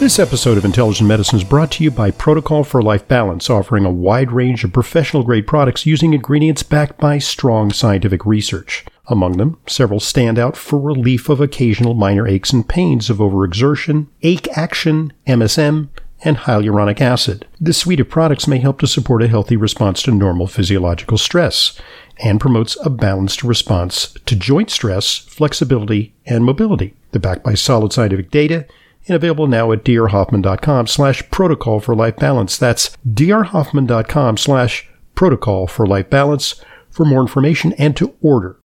This episode of Intelligent Medicine is brought to you by Protocol for Life Balance, offering a wide range of professional grade products using ingredients backed by strong scientific research. Among them, several stand out for relief of occasional minor aches and pains of overexertion, ache action, MSM, and hyaluronic acid. This suite of products may help to support a healthy response to normal physiological stress and promotes a balanced response to joint stress, flexibility, and mobility. They're backed by solid scientific data and available now at drhoffman.com slash protocol for life balance. That's drhoffman.com slash protocol for life balance for more information and to order.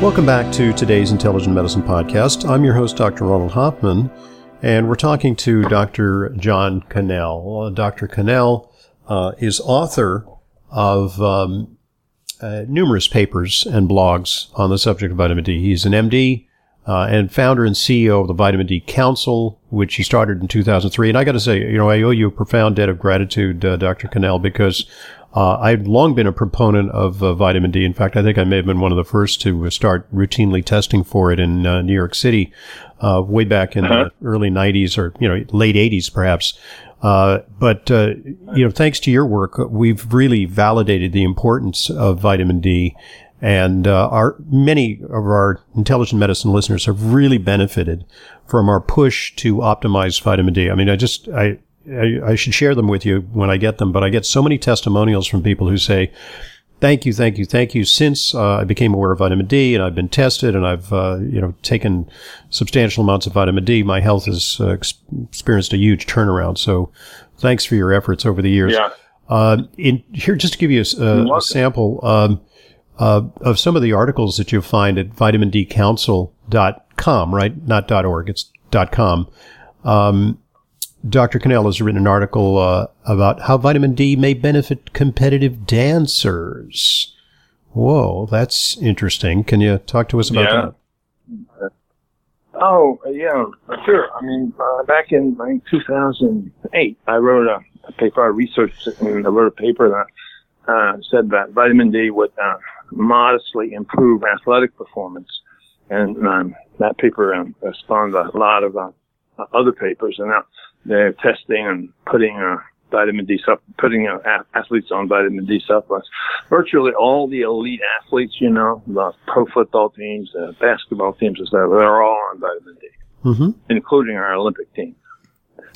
Welcome back to today's Intelligent Medicine Podcast. I'm your host, Dr. Ronald Hoffman, and we're talking to Dr. John Cannell. Uh, Dr. Cannell uh, is author of um, uh, numerous papers and blogs on the subject of vitamin D. He's an MD uh, and founder and CEO of the Vitamin D Council, which he started in 2003. And I got to say, you know, I owe you a profound debt of gratitude, uh, Dr. Cannell, because uh, I've long been a proponent of uh, vitamin D. In fact, I think I may have been one of the first to start routinely testing for it in uh, New York City, way back in uh-huh. the early 90s or you know late 80s, perhaps. Uh, but uh, you know, thanks to your work, we've really validated the importance of vitamin D, and uh, our many of our intelligent medicine listeners have really benefited from our push to optimize vitamin D. I mean, I just I, I I should share them with you when I get them, but I get so many testimonials from people who say thank you, thank you, thank you. Since uh, I became aware of vitamin D and I've been tested and I've uh, you know taken substantial amounts of vitamin D, my health has uh, ex- experienced a huge turnaround. So, thanks for your efforts over the years. Yeah. Uh, in here, just to give you a, a sample um, uh, of some of the articles that you'll find at vitamindcouncil.com, right? Not .org, it's .com. Um, Dr. Cannell has written an article uh, about how vitamin D may benefit competitive dancers. Whoa, that's interesting. Can you talk to us about yeah. that? Oh, yeah, sure. I mean, uh, back in like, 2008, I wrote a, a, paper, I researched it, and I wrote a paper that uh, said that vitamin D would uh, modestly improve athletic performance. And um, that paper um, spawned a lot of uh, other papers. And they're testing and putting uh, vitamin D sup- putting uh, athletes on vitamin D supplements. Virtually all the elite athletes, you know, the pro football teams, the basketball teams, and stuff, they're all on vitamin D, mm-hmm. including our Olympic team.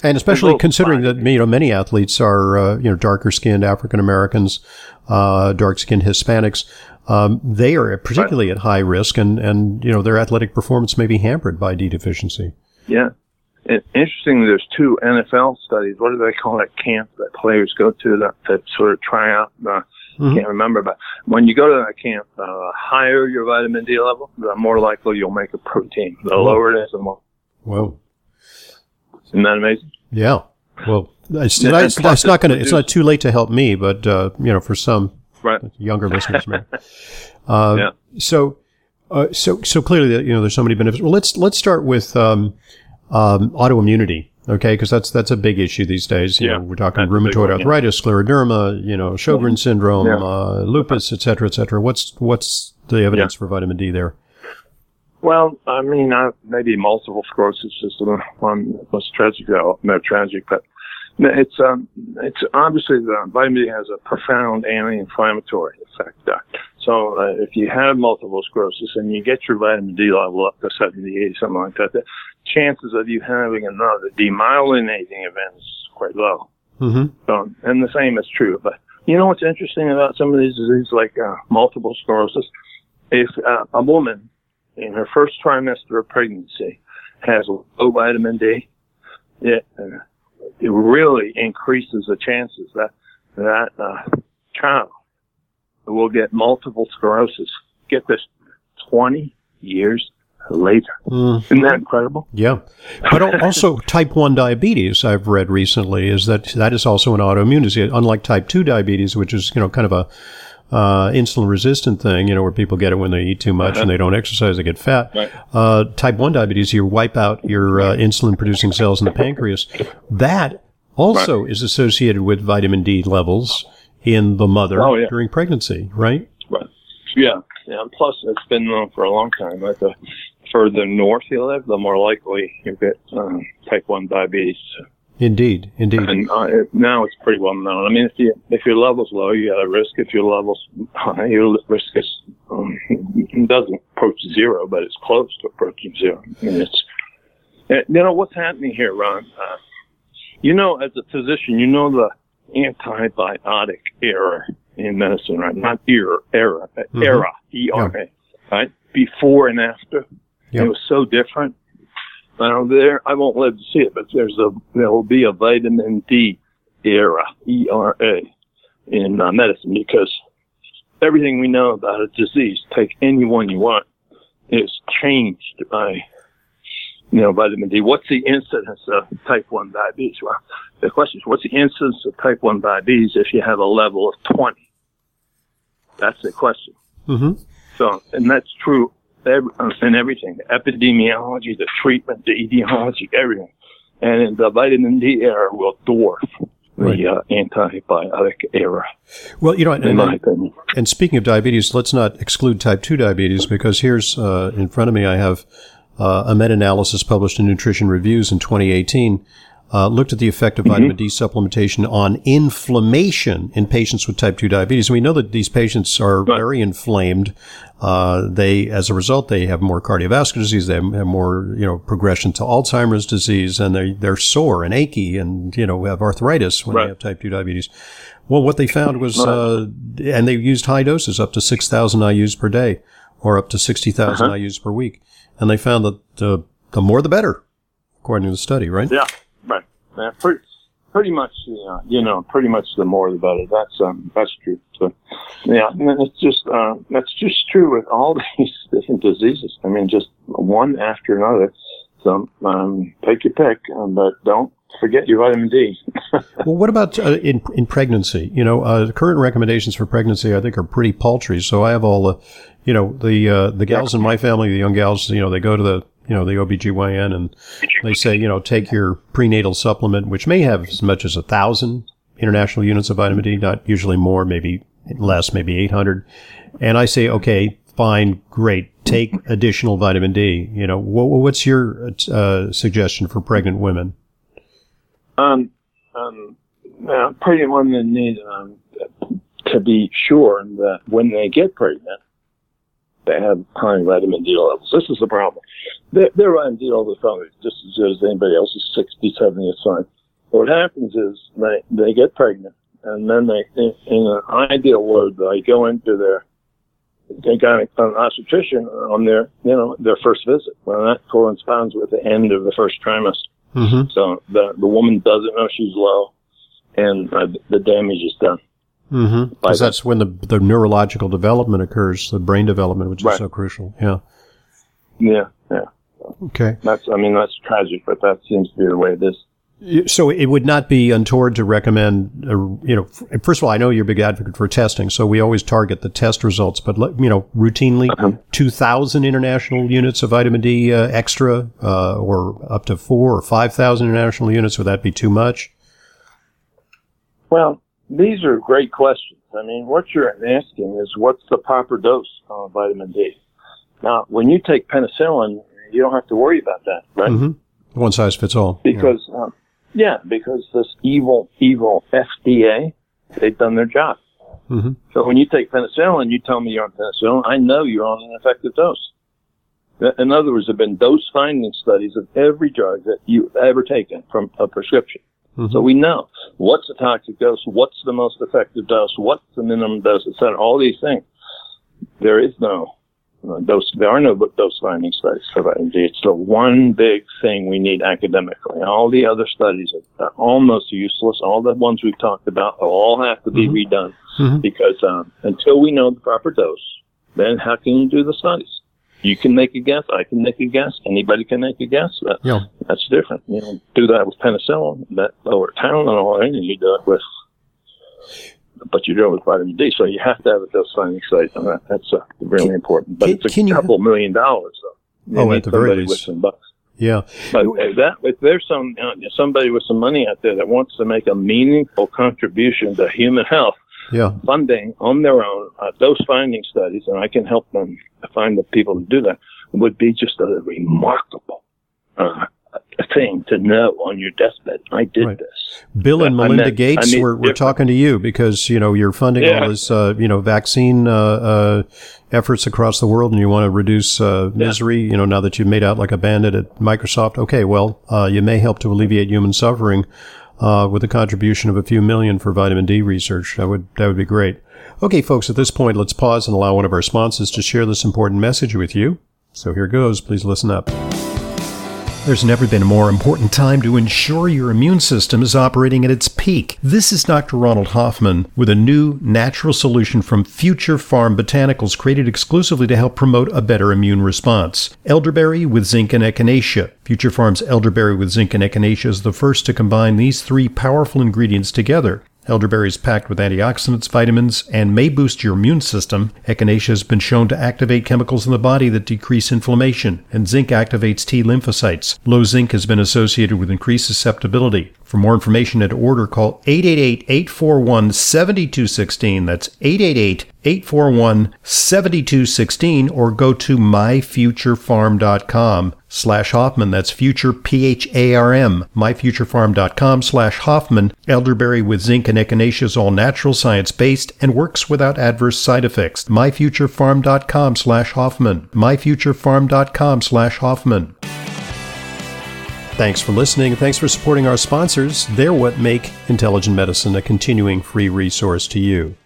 And especially considering that you know many athletes are uh, you know darker skinned African Americans, uh, dark skinned Hispanics, um, they are particularly right. at high risk, and and you know their athletic performance may be hampered by D deficiency. Yeah, it, interestingly, there's two NFL studies. What do they call that camp that players go to that, that sort of try out? Uh, mm-hmm. Can't remember, but when you go to that camp, uh, higher your vitamin D level, the more likely you'll make a protein. The Whoa. lower it is, the more. Whoa! Isn't that amazing? Yeah. Well, it's, it's, it's not going to. It's not too late to help me, but uh, you know, for some right. younger listeners, maybe. Uh, yeah. So, uh, so, so clearly, you know, there's so many benefits. Well, let's let's start with um, um, autoimmunity. Okay, because that's that's a big issue these days. You yeah, know, we're talking rheumatoid one, arthritis, yeah. scleroderma, you know, Sjogren's syndrome, yeah. uh, lupus, et cetera, et cetera. What's what's the evidence for vitamin D there? Well, I mean, uh, maybe multiple sclerosis is the one most tragic. Well, no, tragic, but it's um, it's obviously the vitamin D has a profound anti-inflammatory effect. Uh, so uh, if you have multiple sclerosis and you get your vitamin D level up to 70, 80, something like that, the chances of you having another demyelinating event is quite low. Mm-hmm. So, and the same is true. But you know what's interesting about some of these diseases like uh, multiple sclerosis? If uh, a woman in her first trimester of pregnancy has low vitamin D, it, uh, it really increases the chances that that uh, child will get multiple sclerosis. Get this, 20 years later. Mm. Isn't that incredible? Yeah. But also type 1 diabetes I've read recently is that that is also an autoimmune disease, unlike type 2 diabetes, which is, you know, kind of a uh, insulin resistant thing, you know, where people get it when they eat too much uh-huh. and they don't exercise, they get fat. Right. Uh, type 1 diabetes, you wipe out your uh, insulin producing cells in the pancreas. That also right. is associated with vitamin D levels in the mother oh, yeah. during pregnancy, right? Right. Yeah. Yeah, plus it's been known for a long time Like the further north you live, the more likely you get um, type one diabetes. Indeed, indeed. And uh, it, now it's pretty well known. I mean, if you if your level's low, you got a risk. If your level's high, your risk is um, doesn't approach zero, but it's close to approaching zero. Mean, it's you know what's happening here, Ron. Uh, you know, as a physician, you know the antibiotic era in medicine, right? Not era, era, mm-hmm. era, E R A, right? Before and after. Yep. It was so different. Now there, I won't live to see it, but there's a, there will be a vitamin D era, E-R-A, in uh, medicine because everything we know about a disease, take any one you want, is changed by, you know, vitamin D. What's the incidence of type 1 diabetes? Well, the question is, what's the incidence of type 1 diabetes if you have a level of 20? That's the question. Mm-hmm. So, and that's true in everything, the epidemiology, the treatment, the etiology, everything. And the vitamin D era will dwarf right. the uh, antibiotic era. Well, you know, and, and, and, speaking of diabetes, let's not exclude type 2 diabetes because here's uh, in front of me, I have uh, a meta analysis published in Nutrition Reviews in 2018 uh, looked at the effect of mm-hmm. vitamin D supplementation on inflammation in patients with type 2 diabetes. And we know that these patients are right. very inflamed. Uh, they, as a result, they have more cardiovascular disease. They have more, you know, progression to Alzheimer's disease and they, they're sore and achy and, you know, have arthritis when right. they have type 2 diabetes. Well, what they found was, uh, and they used high doses up to 6,000 IUs per day or up to 60,000 uh-huh. IUs per week. And they found that the, the more the better, according to the study, right? Yeah man. Pretty, pretty much, uh, you know, pretty much the more the better. That's um, that's true. So, yeah, and it's just uh, that's just true with all these different diseases. I mean, just one after another. So, um, take your pick, um, but don't forget your vitamin D. well, what about uh, in in pregnancy? You know, uh, current recommendations for pregnancy, I think, are pretty paltry. So I have all the, you know, the uh, the gals in my family, the young gals, you know, they go to the you know, the OBGYN and they say, you know, take your prenatal supplement, which may have as much as a thousand international units of vitamin D, not usually more, maybe less, maybe 800. And I say, okay, fine, great. Take additional vitamin D. You know, what, what's your uh, suggestion for pregnant women? Um, um, uh, pregnant women need um, to be sure that when they get pregnant, they have high vitamin D levels. This is the problem. Their, their vitamin D levels are just as good as anybody else's, 60, 70 is fine. What happens is they, they get pregnant, and then they, in, in an ideal world, they go into their they got an obstetrician on their, you know, their first visit. Well, that corresponds with the end of the first trimester. Mm-hmm. So the the woman doesn't know she's low, and uh, the damage is done. Mm-hmm. Because that's when the the neurological development occurs, the brain development, which right. is so crucial. Yeah. Yeah. Yeah. Okay. That's I mean that's tragic, but that seems to be the way it is. So it would not be untoward to recommend, uh, you know, first of all, I know you're a big advocate for testing, so we always target the test results, but, you know, routinely uh-huh. 2,000 international units of vitamin D uh, extra, uh, or up to four or 5,000 international units, would that be too much? Well, these are great questions. I mean, what you're asking is what's the proper dose of vitamin D? Now, when you take penicillin, you don't have to worry about that, right? Mm-hmm. One size fits all. Because, yeah. Um, yeah, because this evil, evil FDA, they've done their job. Mm-hmm. So when you take penicillin, you tell me you're on penicillin, I know you're on an effective dose. In other words, there have been dose finding studies of every drug that you've ever taken from a prescription. Mm-hmm. So we know what's the toxic dose, what's the most effective dose, what's the minimum dose, etc. All these things. There is no uh, dose. There are no dose finding studies for vitamin D. It's the one big thing we need academically. All the other studies are almost useless. All the ones we've talked about all have to be mm-hmm. redone mm-hmm. because um, until we know the proper dose, then how can you do the studies? You can make a guess. I can make a guess. Anybody can make a guess. But yeah. That's different. You know, do that with penicillin, that lower Tylenol, and you do it with, but you do it with vitamin D. So you have to have a dose finding site on that. That's uh, really important. But can, it's a couple you, million dollars. So you oh, at the very least. With some bucks. Yeah. But if that if there's some uh, somebody with some money out there that wants to make a meaningful contribution to human health, yeah. funding on their own uh, those finding studies, and I can help them find the people to do that, would be just a remarkable uh, thing to know on your deathbed. I did right. this. Bill and Melinda met, Gates, we're, we're talking to you because you know you're funding yeah. all this uh, you know vaccine uh, uh, efforts across the world, and you want to reduce uh, misery. Yeah. You know now that you've made out like a bandit at Microsoft. Okay, well uh, you may help to alleviate human suffering. Uh, with a contribution of a few million for vitamin D research, that would that would be great. Okay, folks, at this point, let's pause and allow one of our sponsors to share this important message with you. So here goes. Please listen up. There's never been a more important time to ensure your immune system is operating at its peak. This is Dr. Ronald Hoffman with a new natural solution from Future Pharm Botanicals created exclusively to help promote a better immune response. Elderberry with zinc and echinacea. Future Pharm's elderberry with zinc and echinacea is the first to combine these three powerful ingredients together. Elderberry is packed with antioxidants, vitamins, and may boost your immune system. Echinacea has been shown to activate chemicals in the body that decrease inflammation, and zinc activates T lymphocytes. Low zinc has been associated with increased susceptibility. For more information and order, call 888-841-7216. That's 888-841-7216 or go to myfuturepharm.com slash Hoffman. That's future P-H-A-R-M. myfuturepharm.com slash Hoffman. Elderberry with zinc and echinacea is all natural, science-based, and works without adverse side effects. myfuturepharm.com slash Hoffman, Myfuturepharm.com slash Hoffman. Thanks for listening. Thanks for supporting our sponsors. They're what make Intelligent Medicine a continuing free resource to you.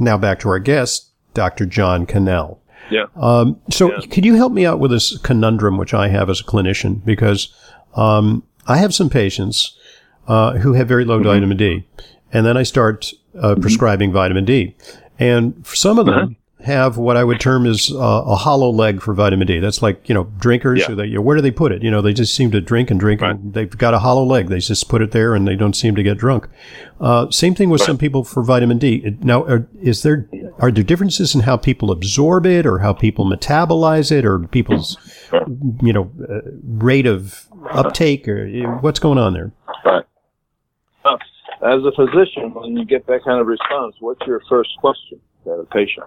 Now back to our guest, Dr. John Cannell. Yeah. Um, so, yeah. could you help me out with this conundrum which I have as a clinician? Because um, I have some patients uh, who have very low mm-hmm. vitamin D, and then I start uh, mm-hmm. prescribing vitamin D, and for some of them. Have what I would term as uh, a hollow leg for vitamin D. That's like, you know, drinkers. Yeah. They, you know, where do they put it? You know, they just seem to drink and drink right. and they've got a hollow leg. They just put it there and they don't seem to get drunk. Uh, same thing with right. some people for vitamin D. Now, are, is there, are there differences in how people absorb it or how people metabolize it or people's, you know, uh, rate of uptake or what's going on there? Right. Uh, as a physician, when you get that kind of response, what's your first question to a patient?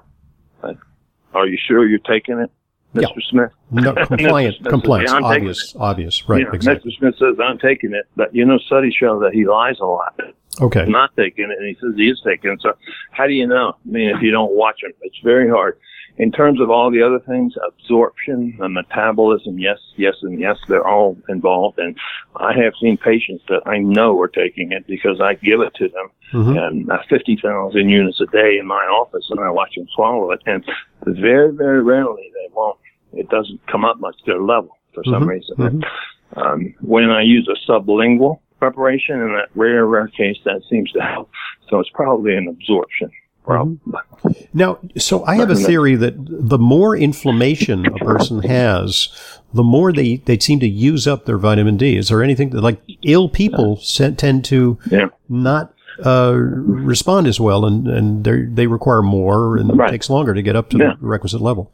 Are you sure you're taking it, Mr. Yeah. Smith? No, compliant, compliance, says, obvious, obvious, right, you know, exactly. Mr. Smith says, I'm taking it, but you know, studies show that he lies a lot. Okay. He's not taking it, and he says he is taking it. So how do you know? I mean, if you don't watch him, it's very hard. In terms of all the other things, absorption, the metabolism, yes, yes, and yes, they're all involved. And I have seen patients that I know are taking it because I give it to them, mm-hmm. and uh, 50,000 units a day in my office, and I watch them swallow it. And very, very rarely they won't. It doesn't come up much their level for some mm-hmm. reason. Mm-hmm. Um, when I use a sublingual preparation, in that rare, rare case, that seems to help. So it's probably an absorption problem. Mm-hmm. Now, so I have a theory that the more inflammation a person has, the more they, they seem to use up their vitamin D. Is there anything that, like, ill people tend to yeah. not uh, respond as well, and, and they require more, and right. it takes longer to get up to yeah. the requisite level.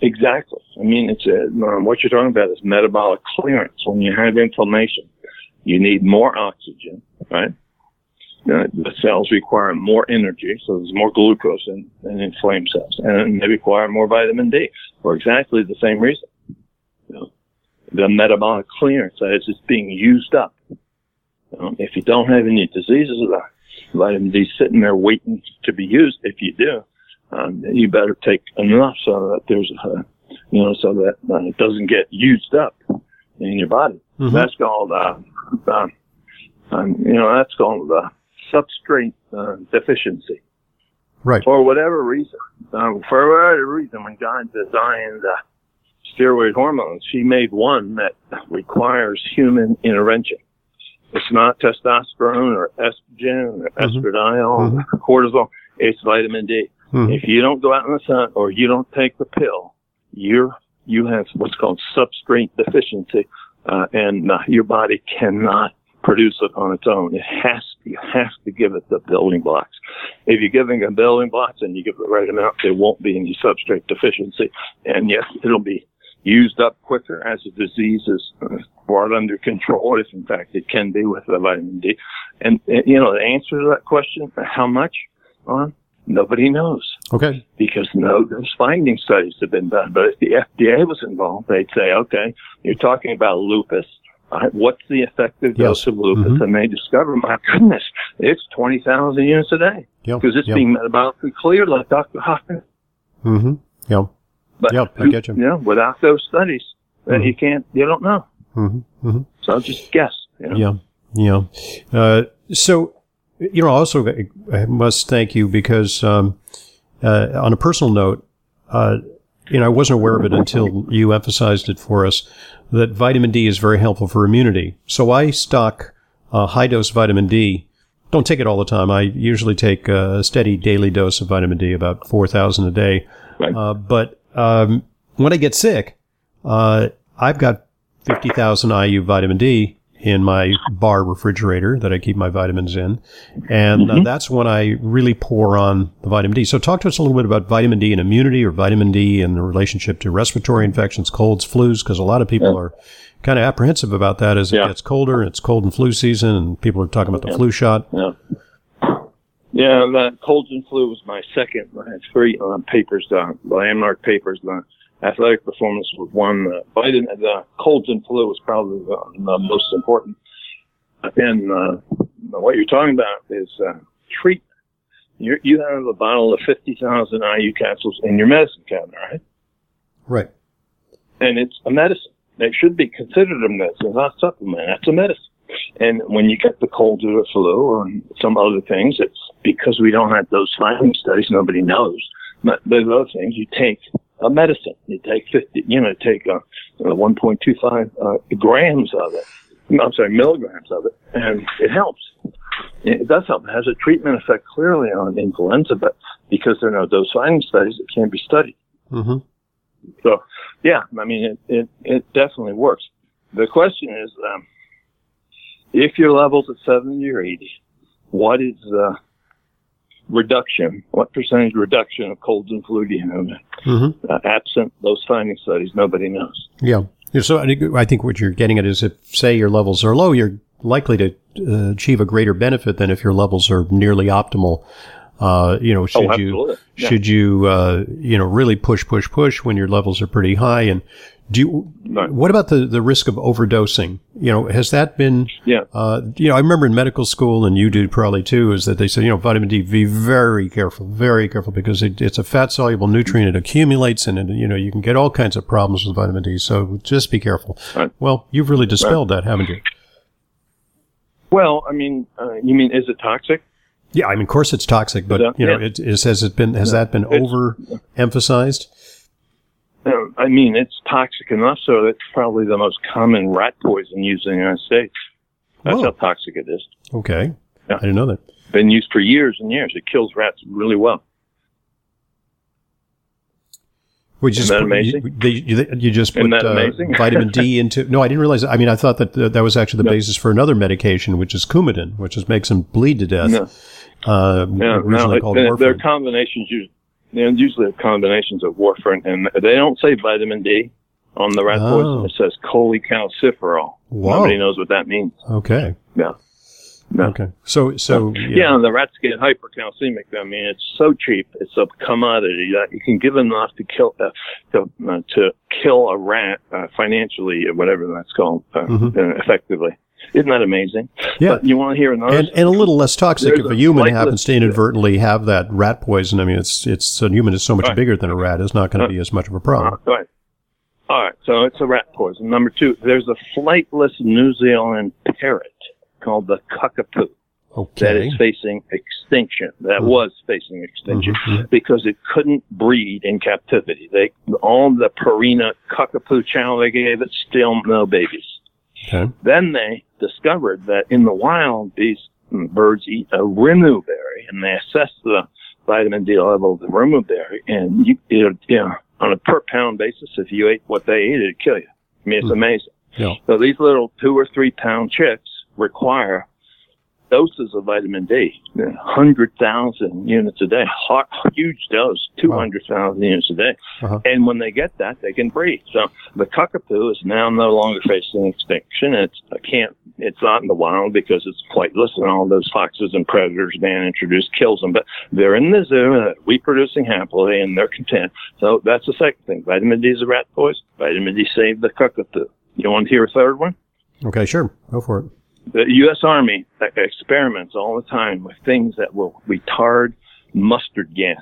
Exactly. I mean, it's a, uh, what you're talking about is metabolic clearance. When you have inflammation, you need more oxygen, right? Uh, the cells require more energy, so there's more glucose in, in inflamed cells, and they require more vitamin D for exactly the same reason. You know, the metabolic clearance as it's being used up. If you don't have any diseases, the vitamin D sitting there waiting to be used. If you do, um, you better take enough so that there's a, you know, so that uh, it doesn't get used up in your body. Mm-hmm. That's called, uh, uh, um, you know, that's called uh, substrate uh, deficiency. Right. For whatever reason. Um, for whatever reason, when God designed uh, steroid hormones, he made one that requires human intervention. It's not testosterone or estrogen or mm-hmm. estradiol, mm-hmm. cortisol. It's vitamin D. Mm-hmm. If you don't go out in the sun or you don't take the pill, you're you have what's called substrate deficiency, uh, and uh, your body cannot produce it on its own. It has you have to give it the building blocks. If you're giving it building blocks and you give the right amount, there won't be any substrate deficiency. And yes, it'll be used up quicker as the disease is uh, brought under control, if in fact it can be with the vitamin D. And, you know, the answer to that question, how much? on? Nobody knows Okay. because no those finding studies have been done. But if the FDA was involved, they'd say, okay, you're talking about lupus. Uh, what's the effective Yes. dose of lupus? Mhm. And they discover, my goodness, it's 20,000 units a day Yeah. because it's yeah. being metabolically cleared like Dr. Hoffman. Mm-hmm. Yeah. But Yep, I get you. You know, without those studies, then Mhm. you can't, you don't know. Mm-hmm. Mm-hmm. So just guess. You know? Yeah. Yeah. Uh, so, you know, also I must thank you because, um, uh, on a personal note, uh, you know, I wasn't aware of it until you emphasized it for us that vitamin D is very helpful for immunity. So I stock uh, high dose vitamin D. Don't take it all the time. I usually take a steady daily dose of vitamin D, about 4,000 a day. Right. Uh, but um, when I get sick, uh, I've got 50,000 IU vitamin D in my bar refrigerator that I keep my vitamins in. And uh, that's when I really pour on the vitamin D. So talk to us a little bit about vitamin D and immunity or vitamin D and the relationship to respiratory infections, colds, flus, because a lot of people are kind of apprehensive about that as it Yeah. gets colder and it's cold and flu season and people are talking about the flu shot. Yeah. Yeah, the colds and flu was my second. I had three um, papers, uh, the landmark papers. The athletic performance was one. The vitamin, the colds and flu was probably the, the most important. And uh, what you're talking about is uh, treatment. You you have a bottle of fifty thousand IU capsules in your medicine cabinet, right? Right. and it's a medicine. It should be considered a medicine, not a supplement. That's a medicine. And when you get the cold or the flu or some other things, it's because we don't have those finding studies. Nobody knows. But there's other things. You take a medicine. You take 50, you know, take uh, 1.25 uh, grams of it. I'm sorry, milligrams of it, and it helps. It does help. It has a treatment effect clearly on influenza, but because there are no dose finding studies, it can't be studied. Mm-hmm. So, yeah, I mean, it, it, it definitely works. The question is, um, if your level's at 70 or 80, what is the reduction? What percentage reduction of colds and flu do you have? Mm-hmm. Uh, absent those finding studies, nobody knows. Yeah. So I think, what you're getting at is if, say, your levels are low, you're likely to uh, achieve a greater benefit than if your levels are nearly optimal. Uh, you know, should you. Yeah. should you uh, you know really push push push when your levels are pretty high? And do you, Right. what about the the risk of overdosing? You know, has that been Yeah. uh, you know, I remember in medical school, and you do probably too, is that they said, you know, vitamin D, be very careful, very careful, because it, it's a fat soluble nutrient. It accumulates, and it, you know, you can get all kinds of problems with vitamin D. So just be careful. Right. Well, you've really dispelled that, haven't you? Well, I mean, uh, you mean, is it toxic? Yeah, I mean, of course it's toxic, but you know, Yeah. it, it has it been has that been overemphasized? I mean, it's toxic enough so it's probably the most common rat poison used in the United States. That's Whoa. how toxic it is. Okay, Yeah. I didn't know that. Been used for years and years. It kills rats really well. We just that amazing? You, you, you just put uh, vitamin D into. No, I didn't realize. That. I mean, I thought that uh, that was actually the No. basis for another medication, which is Coumadin, which is makes them bleed to death. No. Uh, Yeah, originally no, it, they're, they're warfarin. Combinations. Usually, they're combinations of warfarin, and they don't say vitamin D on the rat Oh. poison. It says cholecalciferol. Whoa. Nobody knows what that means. Okay. Yeah. No. Okay. So so Yeah. yeah. the rats get hypercalcemic. I mean, it's so cheap. It's a commodity that you can give enough to kill uh, to uh, to kill a rat uh, financially or whatever that's called uh, Mhm. uh, effectively. Isn't that amazing? Yeah. But you want to hear another? And, and a little less toxic There's if a human happens to inadvertently have that rat poison. I mean, it's it's a human is so much Right. bigger than a rat. It's not going to be as much of a problem. All right. All right. So it's a rat poison. Number two, there's a flightless New Zealand parrot called the kakapo that Okay. is facing extinction. That Mhm. was facing extinction Mhm. because it couldn't breed in captivity. They all the Purina kakapo chow they gave it still no babies. Okay. Then they discovered that in the wild these mm, birds eat a rimu berry, and they assessed the vitamin D level of the rimu berry, and you, it, you know, on a per pound basis, if you ate what they ate, it'd kill you. I mean, it's Hmm. amazing. Yeah. So these little two or three pound chicks require doses of vitamin D, 100,000 units a day, hot, huge dose, 200,000 units a day. Uh-huh. And when they get that, they can breathe. So the kakapo is now no longer facing extinction. It's I can't. It's not in the wild because it's flightless, and all those foxes and predators man introduced kills them. But they're in the zoo, uh, reproducing happily, and they're content. So that's the second thing. Vitamin D is a rat poison. Vitamin D saved the kakapo. You want to hear a third one? Okay, sure. Go for it. The U.S. Army experiments all the time with things that will retard mustard gas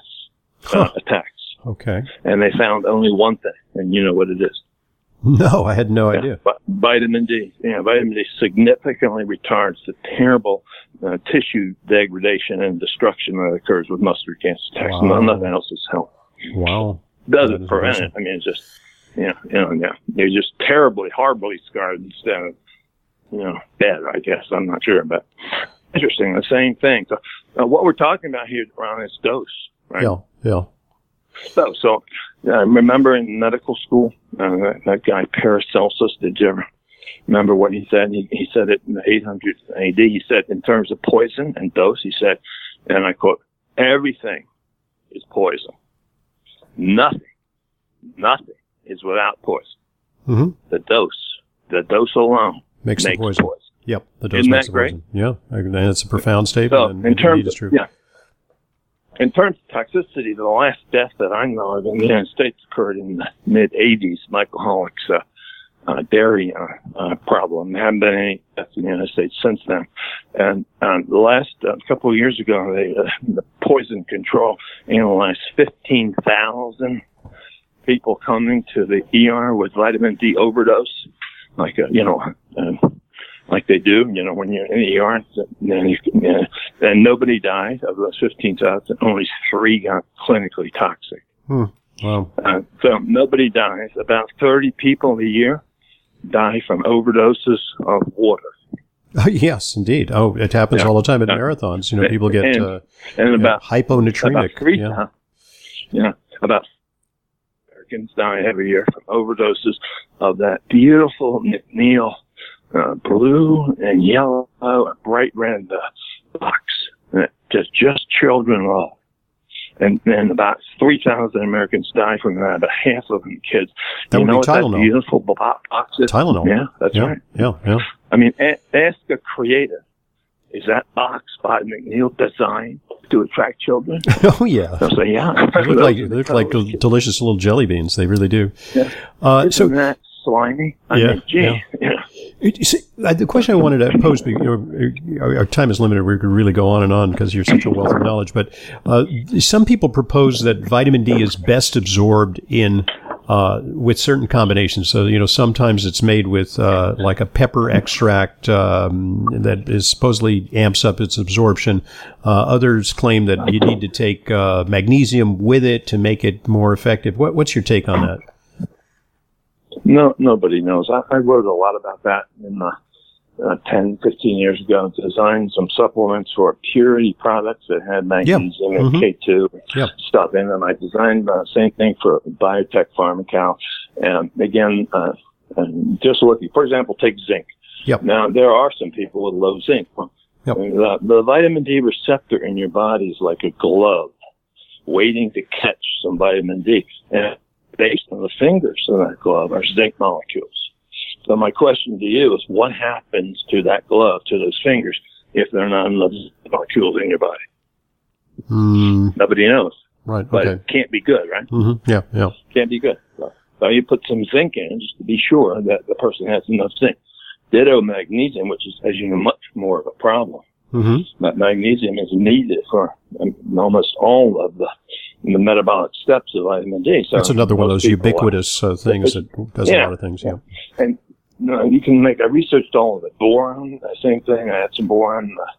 uh, Huh. attacks. Okay. And they found only one thing, and you know what it is. No, I had no idea. Yeah, vi- vitamin D. Yeah, vitamin D significantly retards the terrible uh, tissue degradation and destruction that occurs with mustard gas attacks. Wow. No, nothing else is help. Wow. Doesn't prevent amazing. it. I mean, it's just, you know, you know, yeah, you're just terribly, horribly scarred instead of, you know, dead. I guess I'm not sure, but interesting. The same thing. So, uh, what we're talking about here, Ron, is dose, right? Yeah. Yeah. So, so uh, remember in medical school, uh, that, that guy Paracelsus. Did you ever remember what he said? He, he said it in the 800 AD. He said, in terms of poison and dose, he said, and I quote, "Everything is poison. Nothing, nothing is without poison. hmm The dose, the dose alone Makes the poison. poison." Yep. The dose Isn't makes that the poison. Yeah. And it's a profound statement. So, and in terms of, yeah, in terms of toxicity, the last death that I know of in the United States occurred in the mid 80s. Alcoholics uh, uh, dairy uh, uh, problem. There haven't been any deaths in the United States since then. And um, the last uh, couple of years ago, they, uh, the poison control analyzed 15,000 people coming to the ER with vitamin D overdose, like uh, you know. Uh, like they do, you know, when you're in the ER, and, you, uh, and nobody died of those 15,000. Only three got clinically toxic. Wow. Uh, so nobody dies. About 30 people a year die from overdoses of water. Oh, yes, indeed. Oh, it happens Yeah. all the time at Yeah. marathons. You know, people get And- uh, And about, hyponatremic. about three yeah. times, yeah, about Americans die every year from overdoses of that beautiful McNeil uh, blue and yellow and bright red uh, box that just, just children love. And then about 3,000 Americans die from that, about half of them kids. That you would know be what Tylenol. that beautiful box is? Tylenol. Yeah, that's yeah, right. yeah, yeah. I mean, a- ask a creative. Is that box by McNeil designed to attract children? Oh, yeah. Say, yeah. They look like they look like delicious little jelly beans. They really do. Yeah. Uh, so Isn't that slimy? I Yeah, mean, gee, yeah. yeah. It- see, the question I wanted to pose, you know, our, our time is limited. We could really go on and on because you're such a wealth of knowledge. But uh, some people propose that vitamin D is best absorbed in uh, with certain combinations. So you know, sometimes it's made with uh, like a pepper extract um, that is supposedly amps up its absorption. Uh, others claim that you need to take uh, magnesium with it to make it more effective. What, what's your take on that? No, nobody knows. I, I wrote a lot about that in uh, uh, 10, 15 years ago. Designed some supplements for purity products that had magnesium and Mhm. K2 Yeah. stuff in them. I designed the same thing for biotech pharmacal. And again, uh, and just looking, for example, take zinc. Yep. Now, there are some people with low zinc. Yep. The, the vitamin D receptor in your body is like a glove waiting to catch some vitamin D. And based on the fingers of that glove are zinc molecules. So my question to you is what happens to that glove, to those fingers, if they're not enough zinc molecules in your body? Hmm, Nobody knows. right. But Okay. it can't be good, right? hmm Yeah. Yeah. Can't be good. So, so you put some zinc in just to be sure that the person has enough zinc. Ditto magnesium, which is, as you know, much more of a problem. hmm But magnesium is needed for um, almost all of the the metabolic steps of vitamin D. So That's another one of those ubiquitous uh, things that does a lot of things. Yeah. And you, know, you can make. I researched all of it. Boron, same thing. I had some boron. Uh,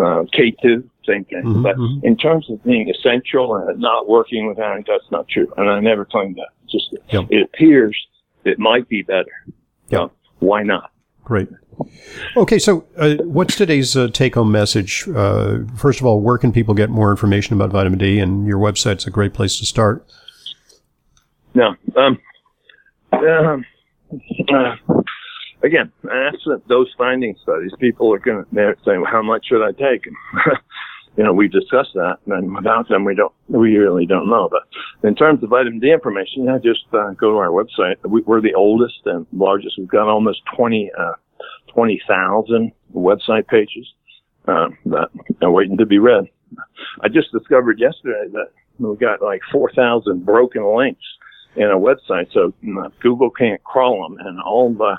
uh, K2, same thing. Mhm, But mhm. in terms of being essential and not working without it, that's not true. And I never claimed that. Just Yep. it appears it might be better. Yep. So why not? Great. Okay, so uh, what's today's uh, take-home message? Uh, first of all, where can people get more information about vitamin D? And your website's a great place to start. No. Um, um, uh, again, absent those finding studies, people are going to say, well, "How much should I take?" you know, we discussed that, and without them, we don't, we really don't know. But in terms of vitamin D information, yeah, just uh, go to our website. We, are the oldest and largest. We've got almost 20, uh, 20,000 website pages uh, that are waiting to be read. I just discovered yesterday that we've got like 4,000 broken links in a website, so Google can't crawl them, and all the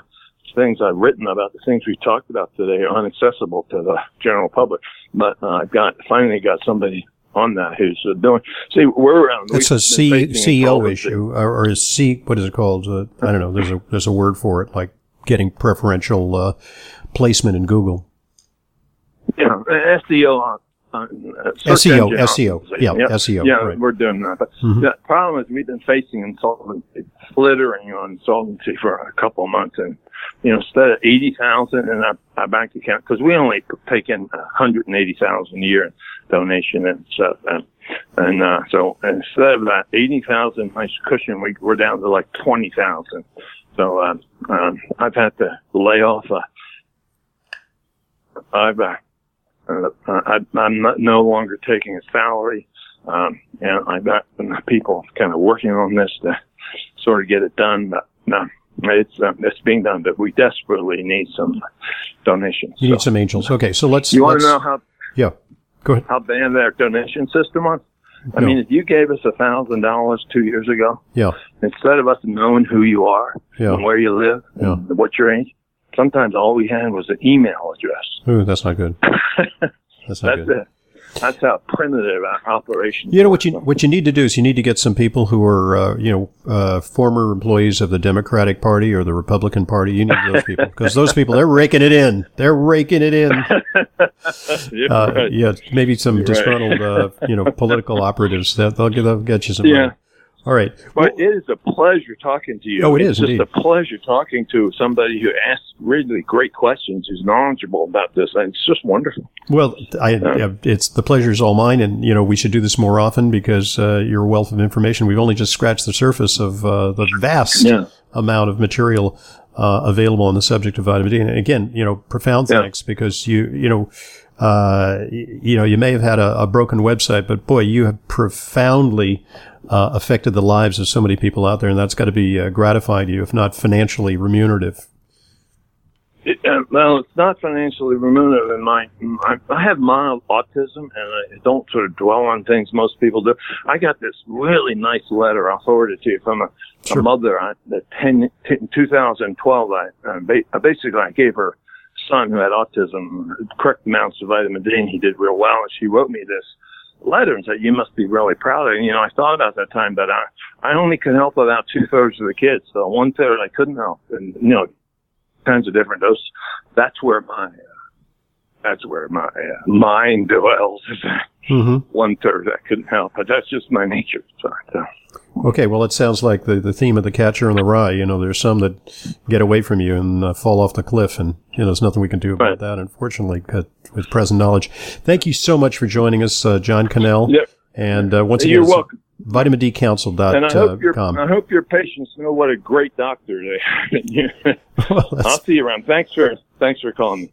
things I've written about the things we've talked about today are inaccessible to the general public. But uh, I've got finally got somebody on that who's uh, doing. See, we're around. It's a C, CEO issue, or, or is C? What is it called? Uh, I don't know. There's a there's a word for it, like getting preferential uh, placement in Google. Yeah, SEO uh, SEO, SEO, yeah, yep. SEO. Yeah, right. we're doing that. But mm-hmm. the problem is we've been facing insolvency, flittering on insolvency for a couple of months, and you know, instead of eighty thousand in our, our bank account, because we only take in one hundred and eighty thousand a year in donation and stuff, and, and uh, so instead of that eighty thousand nice cushion, we we're down to like twenty thousand. So uh, um, I've had to lay off. Uh, I've uh, uh, I, I'm not, no longer taking a salary. Um, and I've got people kind of working on this to sort of get it done. But no, it's uh, it's being done. But we desperately need some donations. You so. need some angels. Okay, so let's. You want to know how? Yeah, go ahead. How bad their donation system was? I no. mean, if you gave us a thousand dollars two years ago, yeah, instead of us knowing who you are yeah. and where you live yeah. and what your age, sometimes all we had was an email address. Ooh, that's not good. That's not that's good. It. That's how primitive our operations. You know what you what you need to do is you need to get some people who are uh, you know uh, former employees of the Democratic Party or the Republican Party. You need those people because those people they're raking it in. They're raking it in. uh, right. Yeah, maybe some You're disgruntled right. Uh, you know political operatives that they'll, they'll get you some. Yeah. Money. All right. Well, it is a pleasure talking to you. Oh, it it's is just indeed. a pleasure talking to somebody who asks really great questions, who's knowledgeable about this. And it's just wonderful. Well, I, yeah. it's the pleasure's all mine, and you know we should do this more often because uh, your wealth of information. We've only just scratched the surface of uh, the vast yeah. amount of material uh, available on the subject of vitamin D. And again, you know, profound thanks because you, you know. Uh, you know, you may have had a, a, broken website, but boy, you have profoundly uh, affected the lives of so many people out there, and that's got to be uh, gratifying to you, if not financially remunerative. It, uh, well, it's not financially remunerative. In my, I, I have mild autism, and I don't sort of dwell on things most people do. I got this really nice letter. I'll forward it to you from a, sure. a mother. I, the 10, 10, 2012, I, uh, ba- basically I gave her son who had autism correct amounts of vitamin D, and he did real well. And she wrote me this letter that "You must be really proud of." You know, I thought about that time, but I I only could help about two thirds of the kids, so one third I couldn't help, and you know, kinds of different doses. That's where my uh, that's where my uh, mind dwells. Mm-hmm. One third I couldn't help, but that's just my nature. So, uh, Okay, well, it sounds like the, the theme of the catcher in the rye. You know, there's some that get away from you and uh, fall off the cliff, and you know, there's nothing we can do about right. that, unfortunately, with present knowledge. Thank you so much for joining us, uh, John Cannell. Yep. And uh, once again, you're welcome. VitaminDCouncil.com. And I hope, your, I hope your patients know what a great doctor they have. in well, I'll see you around. Thanks for thanks for calling me.